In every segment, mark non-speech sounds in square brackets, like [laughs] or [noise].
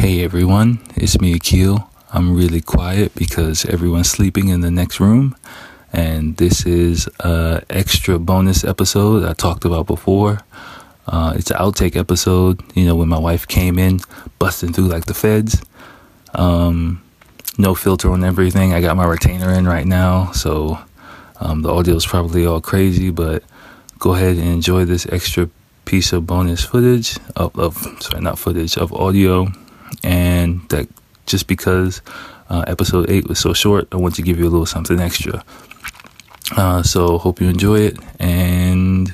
Hey everyone, it's me Akil. I'm really quiet because everyone's sleeping in the next room. And this is a extra bonus episode I talked about before. Uh, it's an outtake episode, you know, when my wife came in, busting through like the feds. Um, no filter on everything. I got my retainer in right now, so um, the audio is probably all crazy, but go ahead and enjoy this extra piece of bonus footage of, of sorry, not footage of audio, and that just because uh, episode eight was so short, I want to give you a little something extra. Uh, so hope you enjoy it, and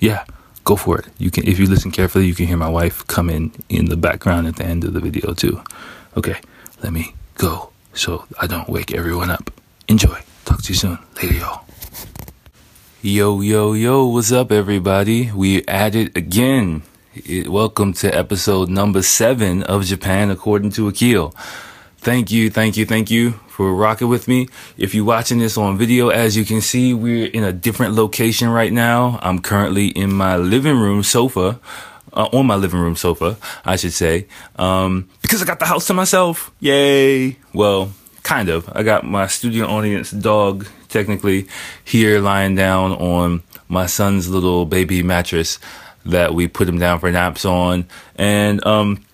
yeah, go for it. You can, if you listen carefully, you can hear my wife come in in the background at the end of the video too. Okay, let me go so I don't wake everyone up. Enjoy. Talk to you soon. Later, y'all. Yo, yo, yo, what's up, everybody? We at it again. Welcome to episode number seven of Japan According to Akil. Thank you, thank you, thank you for rocking with me. If you're watching this on video, as you can see, we're in a different location right now. I'm currently in my living room sofa. Uh, on my living room sofa, I should say, um, because I got the house to myself. Yay! Well, kind of. I got my studio audience dog technically here lying down on my son's little baby mattress that we put them down for naps on, and um,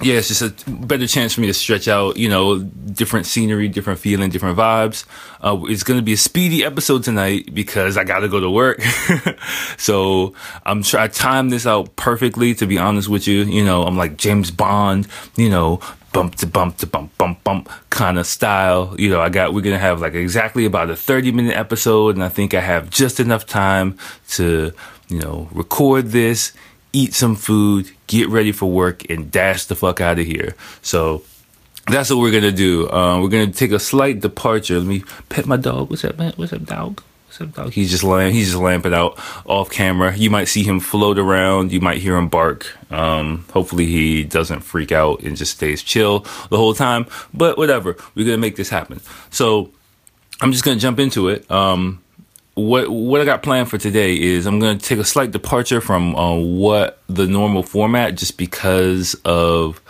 yeah, it's just a better chance for me to stretch out, you know, different scenery, different feeling, different vibes. Uh, it's going to be a speedy episode tonight because I got to go to work. [laughs] so I'm trying to time this out perfectly, to be honest with you. You know, I'm like James Bond, you know, bump to bump to bump, bump, bump kind of style. You know, I got, we're to have like exactly about a 30 minute episode. And I think I have just enough time to, you know, record this eat some food, get ready for work, and dash the fuck out of here. So that's what we're gonna do. Uh, we're gonna take a slight departure. Let me pet my dog. What's up, man? What's up, dog? He's just laying. He's just lamping out off camera. You might see him float around. You might hear him bark. Um, hopefully he doesn't freak out and just stays chill the whole time. But whatever. We're gonna make this happen. So I'm just gonna jump into it. Um, what what I got planned for today is I'm to take a slight departure from uh, what the normal format, just because of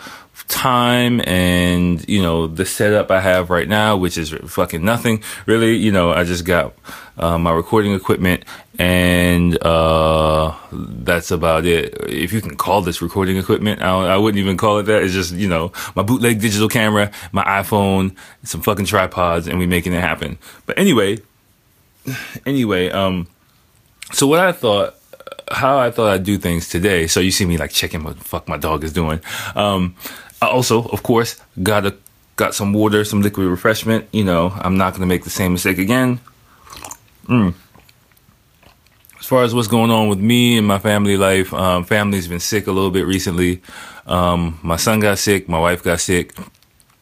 time and you know the setup I have right now, which is fucking nothing really. You know, I just got uh, my recording equipment, and uh, that's about it. If you can call this recording equipment, I, I wouldn't even call it that. It's just you know my bootleg digital camera, my iPhone, some fucking tripods, and we making it happen. But anyway anyway, um, so what I thought, how I thought I'd do things today. So you see me like checking what the fuck my dog is doing. Um, also, of course, got a got some water, some liquid refreshment. You know, I'm not gonna make the same mistake again. Mm. As far as what's going on with me and my family life, um, family's been sick a little bit recently. Um, my son got sick, my wife got sick.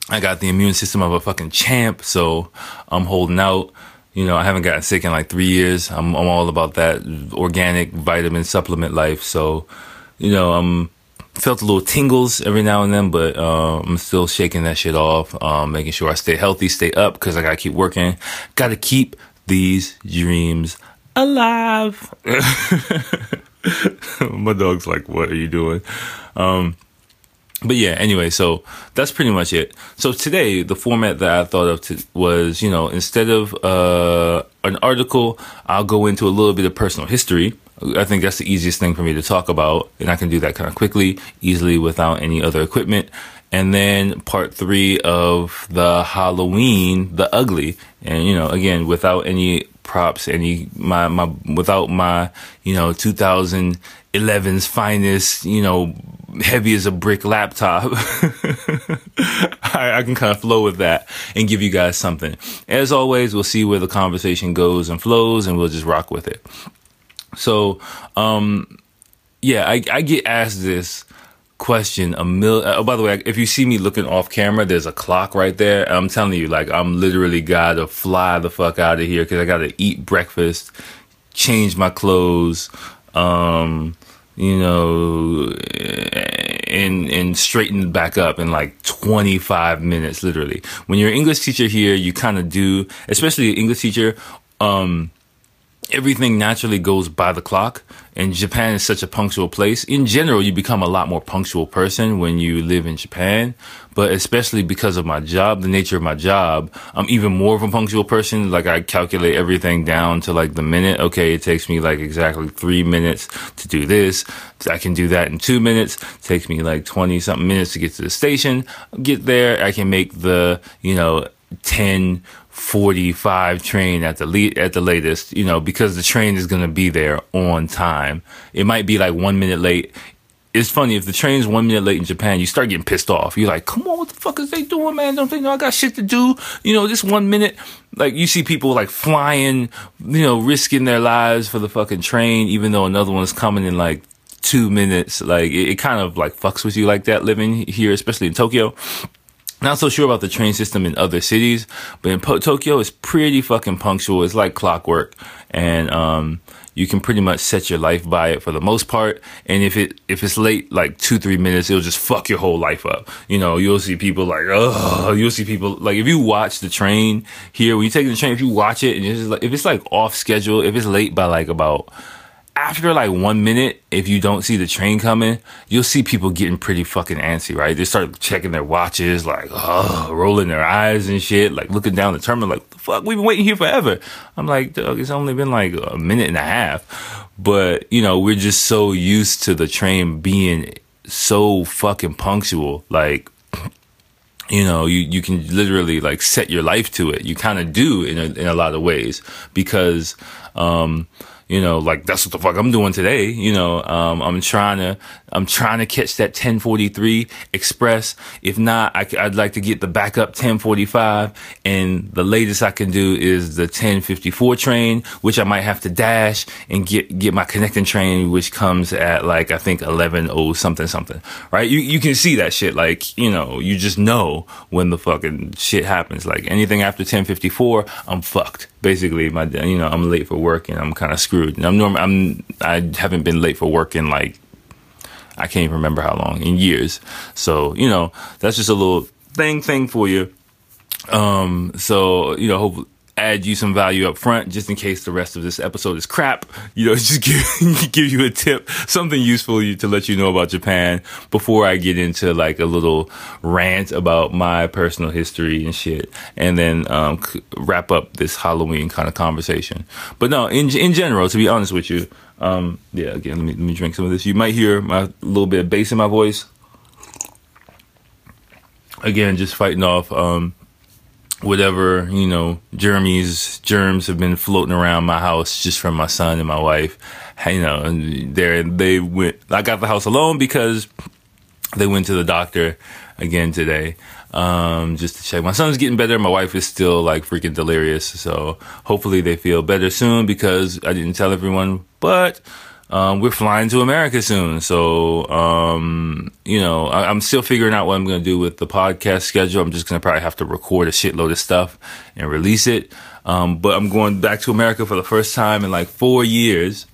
I got the immune system of a fucking champ, so I'm holding out. You know, I haven't gotten sick in like three years. I'm, I'm all about that organic vitamin supplement life. So, you know, I'm felt a little tingles every now and then, but uh, I'm still shaking that shit off. Um, making sure I stay healthy, stay up, because I gotta keep working. Gotta keep these dreams alive. [laughs] My dog's like, "What are you doing?" Um, but yeah, anyway, so that's pretty much it. So today, the format that I thought of to, was, you know, instead of uh, an article, I'll go into a little bit of personal history. I think that's the easiest thing for me to talk about, and I can do that kind of quickly, easily without any other equipment. And then part three of the Halloween, the ugly, and you know, again, without any props, any my my without my you know 2011's finest, you know heavy as a brick laptop, [laughs] I, I, can kind of flow with that and give you guys something. As always, we'll see where the conversation goes and flows, and we'll just rock with it. So, um, yeah, I, I get asked this question a mil. Oh, by the way, if you see me looking off camera, there's a clock right there. I'm telling you, like, I'm literally gotta fly the fuck out of here because I gotta eat breakfast, change my clothes, um, you know, and and straighten back up in like 25 minutes, literally. When you're an English teacher here, you kind of do, especially an English teacher, um, everything naturally goes by the clock and Japan is such a punctual place. In general, you become a lot more punctual person when you live in Japan, but especially because of my job, the nature of my job, I'm even more of a punctual person. Like I calculate everything down to like the minute. Okay, it takes me like exactly three minutes to do this. I can do that in two minutes. It takes me like 20 something minutes to get to the station. Get there. I can make the, you know, 10, 45 train at the le- at the latest, you know, because the train is going to be there on time. It might be like 1 minute late. It's funny if the train's 1 minute late in Japan, you start getting pissed off. You're like, "Come on, what the fuck is they doing, man? Don't they know I got shit to do?" You know, this 1 minute like you see people like flying, you know, risking their lives for the fucking train even though another one's coming in like 2 minutes. Like it, it kind of like fucks with you like that living here, especially in Tokyo. Not so sure about the train system in other cities, but in po- Tokyo, it's pretty fucking punctual. It's like clockwork, and um, you can pretty much set your life by it for the most part. And if it if it's late, like two three minutes, it'll just fuck your whole life up. You know, you'll see people like, oh, you'll see people like if you watch the train here when you take the train, if you watch it and it's like if it's like off schedule, if it's late by like about after like one minute, if you don't see the train coming, you'll see people getting pretty fucking antsy, right? They start checking their watches, like, oh, rolling their eyes and shit, like looking down the terminal, like, the fuck, we've been waiting here forever. I'm like, it's only been like a minute and a half. But, you know, we're just so used to the train being so fucking punctual. Like, you know, you, you can literally like set your life to it. You kind of do in a, in a lot of ways because, um, you know, like that's what the fuck I'm doing today. You know, um, I'm trying to, I'm trying to catch that 1043 express. If not, I, would like to get the backup 1045 and the latest I can do is the 1054 train, which I might have to dash and get, get my connecting train, which comes at like, I think 11 oh something something, right? You, you can see that shit. Like, you know, you just know when the fucking shit happens. Like anything after 1054, I'm fucked basically my you know I'm late for work and I'm kind of screwed. I'm norm I'm I haven't been late for work in like I can't even remember how long in years. So you know that's just a little thing thing for you. Um, so you know hope add you some value up front just in case the rest of this episode is crap. You know, [laughs] just give, give you a tip, something useful to let you know about Japan before I get into like a little rant about my personal history and shit. And then, um, wrap up this Halloween kind of conversation. But no, in, in general, to be honest with you, um, yeah, again, let me, let me drink some of this. You might hear my little bit of bass in my voice. Again, just fighting off, um, whatever you know germs germs have been floating around my house just from my son and my wife. You know they they went i got the house alone because they went to the doctor again today um, just to check. My son's getting better. My wife is still like freaking delirious. So hopefully they feel better soon because i didn't tell everyone but um, we're flying to America soon. So, um, you know, I, am still figuring out what I'm going to do with the podcast schedule. I'm just going to probably have to record a shitload of stuff and release it. Um, but I'm going back to America for the first time in like four years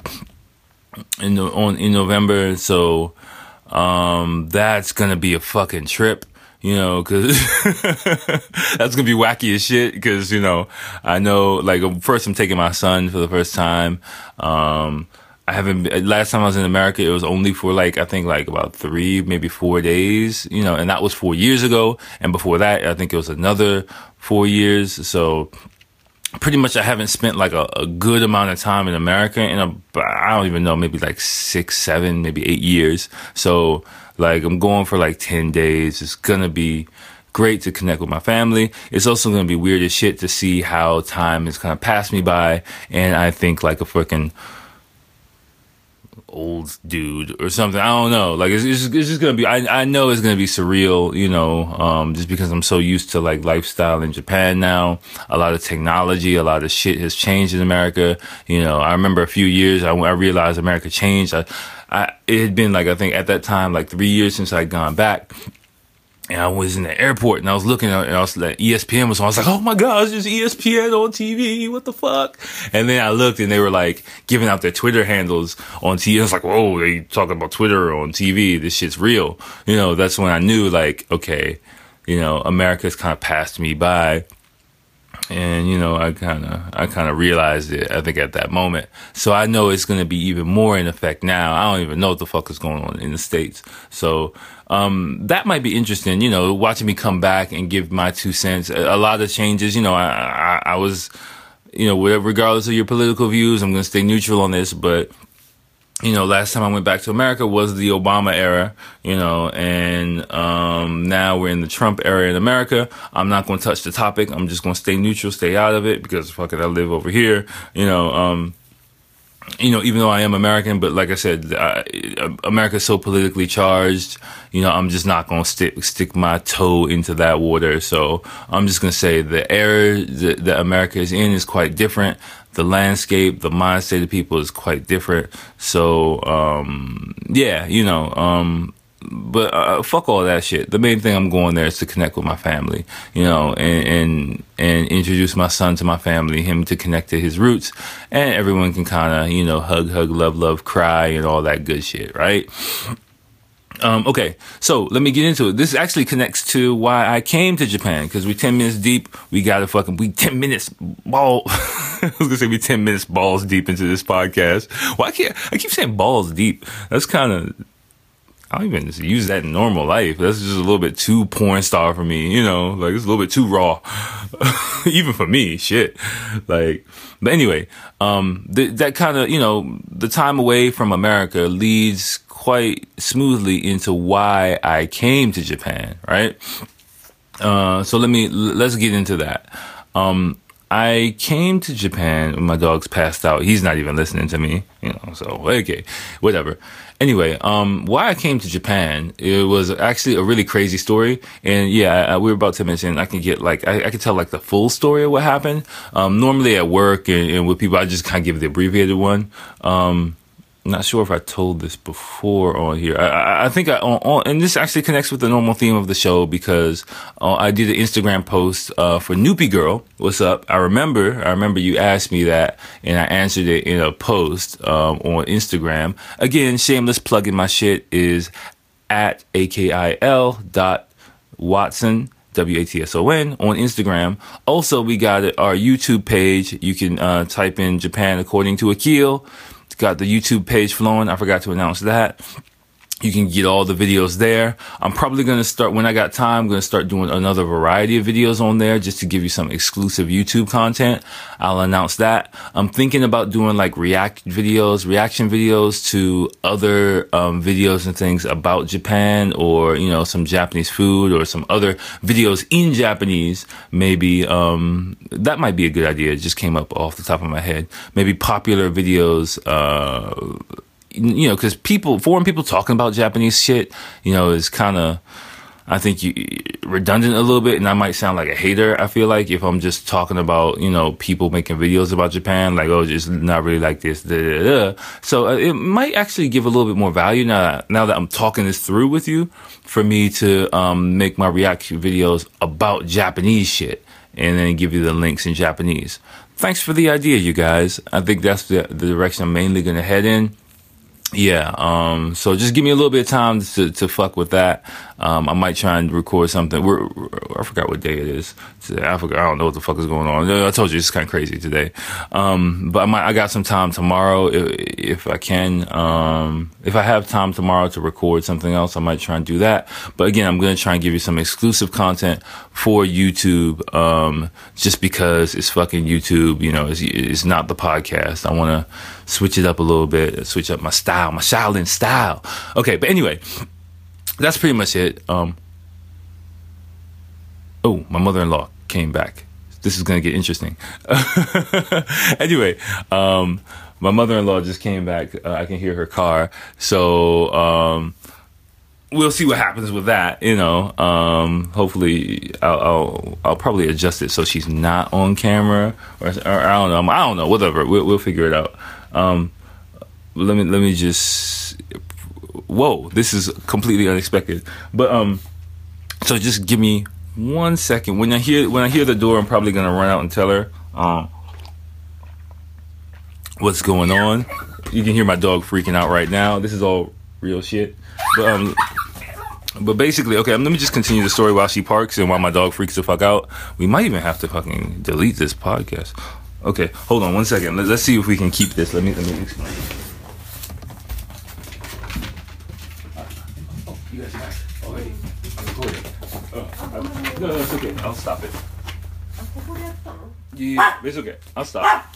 in the, on in November. So, um, that's going to be a fucking trip you know, cause [laughs] that's gonna be wacky as shit. Cause, you know, I know, like, first I'm taking my son for the first time. Um, I haven't. Uh, last time I was in America, it was only for like I think like about three, maybe four days. You know, and that was four years ago. And before that, I think it was another four years. So pretty much, I haven't spent like a, a good amount of time in America in a I don't even know, maybe like six, seven, maybe eight years. So like I'm going for like ten days. It's gonna be great to connect with my family. It's also to be weird as shit to see how time has kind of passed me by. And I think like a freaking old dude or something. I don't know. Like it's, it's, it's just gonna be. I I know it's gonna be surreal. You know, um, just because I'm so used to like lifestyle in Japan now. A lot of technology, a lot of shit has changed in America. You know, I remember a few years I, I realized America changed. I, I it had been like I think at that time like three years since I'd gone back and I was in the airport and I was looking at and I was like ESPN was on. I was like, oh my gosh, there's ESPN on TV. What the fuck? And then I looked and they were like giving out their Twitter handles on TV. I was like, whoa, they talking about Twitter on TV. This shit's real. You know, that's when I knew like, okay, you know, America's kind of passed me by. And you know i kind of i kind of realized it i think at that moment. So i know it's going to be even more in effect now. I don't even know what the fuck is going on in the states. So um, that might be interesting you know watching me come back and give my two cents. A, a lot of changes you know I, I, I was you know regardless of your political views i'm going to stay neutral on this but you know, last time I went back to America was the Obama era, you know, and um, now we're in the Trump era in America. I'm not going to touch the topic. I'm just going to stay neutral, stay out of it because fuck it, I live over here, you know. Um, you know, even though I am American, but like I said, uh, America's so politically charged. You know, I'm just not going to stick stick my toe into that water. So I'm just going to say the era that, that America is in is quite different the landscape, the mindset of people is quite different. So, um, yeah, you know, um, but uh, fuck all that shit. The main thing I'm going there is to connect with my family, you know, and and, and introduce my son to my family, him to connect to his roots, and everyone can kind of you know hug, hug, love, love, cry, and all that good shit, right? Um, okay, so let me get into it. This actually connects to why I came to Japan because we're ten minutes deep. We got to fucking we ten minutes ball. [laughs] I was gonna say we ten minutes balls deep into this podcast. Why well, can't I keep saying balls deep? That's kind of I don't even use that in normal life. That's just a little bit too porn star for me, you know, like it's a little bit too raw, [laughs] even for me, shit. Like, but anyway, um, th- that kind of, you know, the time away from America leads quite smoothly into why I came to Japan, right? Uh, so let me, let's get into that. Um, I came to Japan when my dog's passed out. He's not even listening to me, you know, so okay, whatever. Anyway, um, why I came to Japan, it was actually a really crazy story. And yeah, I, we were about to mention, I can get like, I, I can tell like the full story of what happened. Um, normally at work and, and, with people, I just kind of give the abbreviated one. Um, not sure if I told this before on here. I, I think I, on, on, and this actually connects with the normal theme of the show because uh, I did an Instagram post uh, for Noopy Girl. What's up? I remember, I remember you asked me that, and I answered it in a post um, on Instagram. Again, shameless plugging my shit is at akil dot watson. W A T S O N on Instagram. Also, we got our YouTube page. You can uh, type in Japan according to Akil got the YouTube page flowing. I forgot to announce that. You can get all the videos there. I'm probably going to start when I got time. I'm going to start doing another variety of videos on there just to give you some exclusive YouTube content. I'll announce that. I'm thinking about doing like react videos, reaction videos to other um, videos and things about Japan or, you know, some Japanese food or some other videos in Japanese. Maybe, um, that might be a good idea. It just came up off the top of my head. Maybe popular videos, uh, you know, because people, foreign people talking about Japanese shit, you know, is kind of, I think, you, redundant a little bit, and I might sound like a hater. I feel like if I'm just talking about, you know, people making videos about Japan, like, oh, just not really like this. Da, da, da. So uh, it might actually give a little bit more value now. Now that I'm talking this through with you, for me to um, make my reaction videos about Japanese shit, and then give you the links in Japanese. Thanks for the idea, you guys. I think that's the, the direction I'm mainly going to head in yeah, um, so just give me a little bit of time to, to fuck with that. Um, I might try and record something. We're, I forgot what day it is. Today. I forgot. I don't know what the fuck is going on. I told you it's kind of crazy today. Um, but I might, I got some time tomorrow if, if I can. Um, if I have time tomorrow to record something else, I might try and do that. But again, I'm going to try and give you some exclusive content for YouTube, um, just because it's fucking YouTube, you know, it's, it's not the podcast. I want to switch it up a little bit, switch up my style, my Shaolin style. Okay. But anyway, that's pretty much it. Um, oh, my mother-in-law came back. This is going to get interesting. [laughs] anyway, um, my mother-in-law just came back. Uh, I can hear her car. So, um, we'll see what happens with that. You know, um, hopefully I'll, I'll, I'll probably adjust it so she's not on camera, or, or I don't know. I don't know. Whatever. We'll, we'll figure it out. Um, let me let me just whoa, this is completely unexpected. But um, so just give me one second. When I hear when I hear the door, I'm probably gonna run out and tell her um what's going on. You can hear my dog freaking out right now. This is all real shit. But um, but basically, okay, um, let me just continue the story while she parks and while my dog freaks the fuck out. We might even have to fucking delete this podcast. Okay, hold on one second. Let's see if we can keep this. Let me let me explain. No, no, it's okay. I'll stop it. Yeah, it's okay. I'll stop.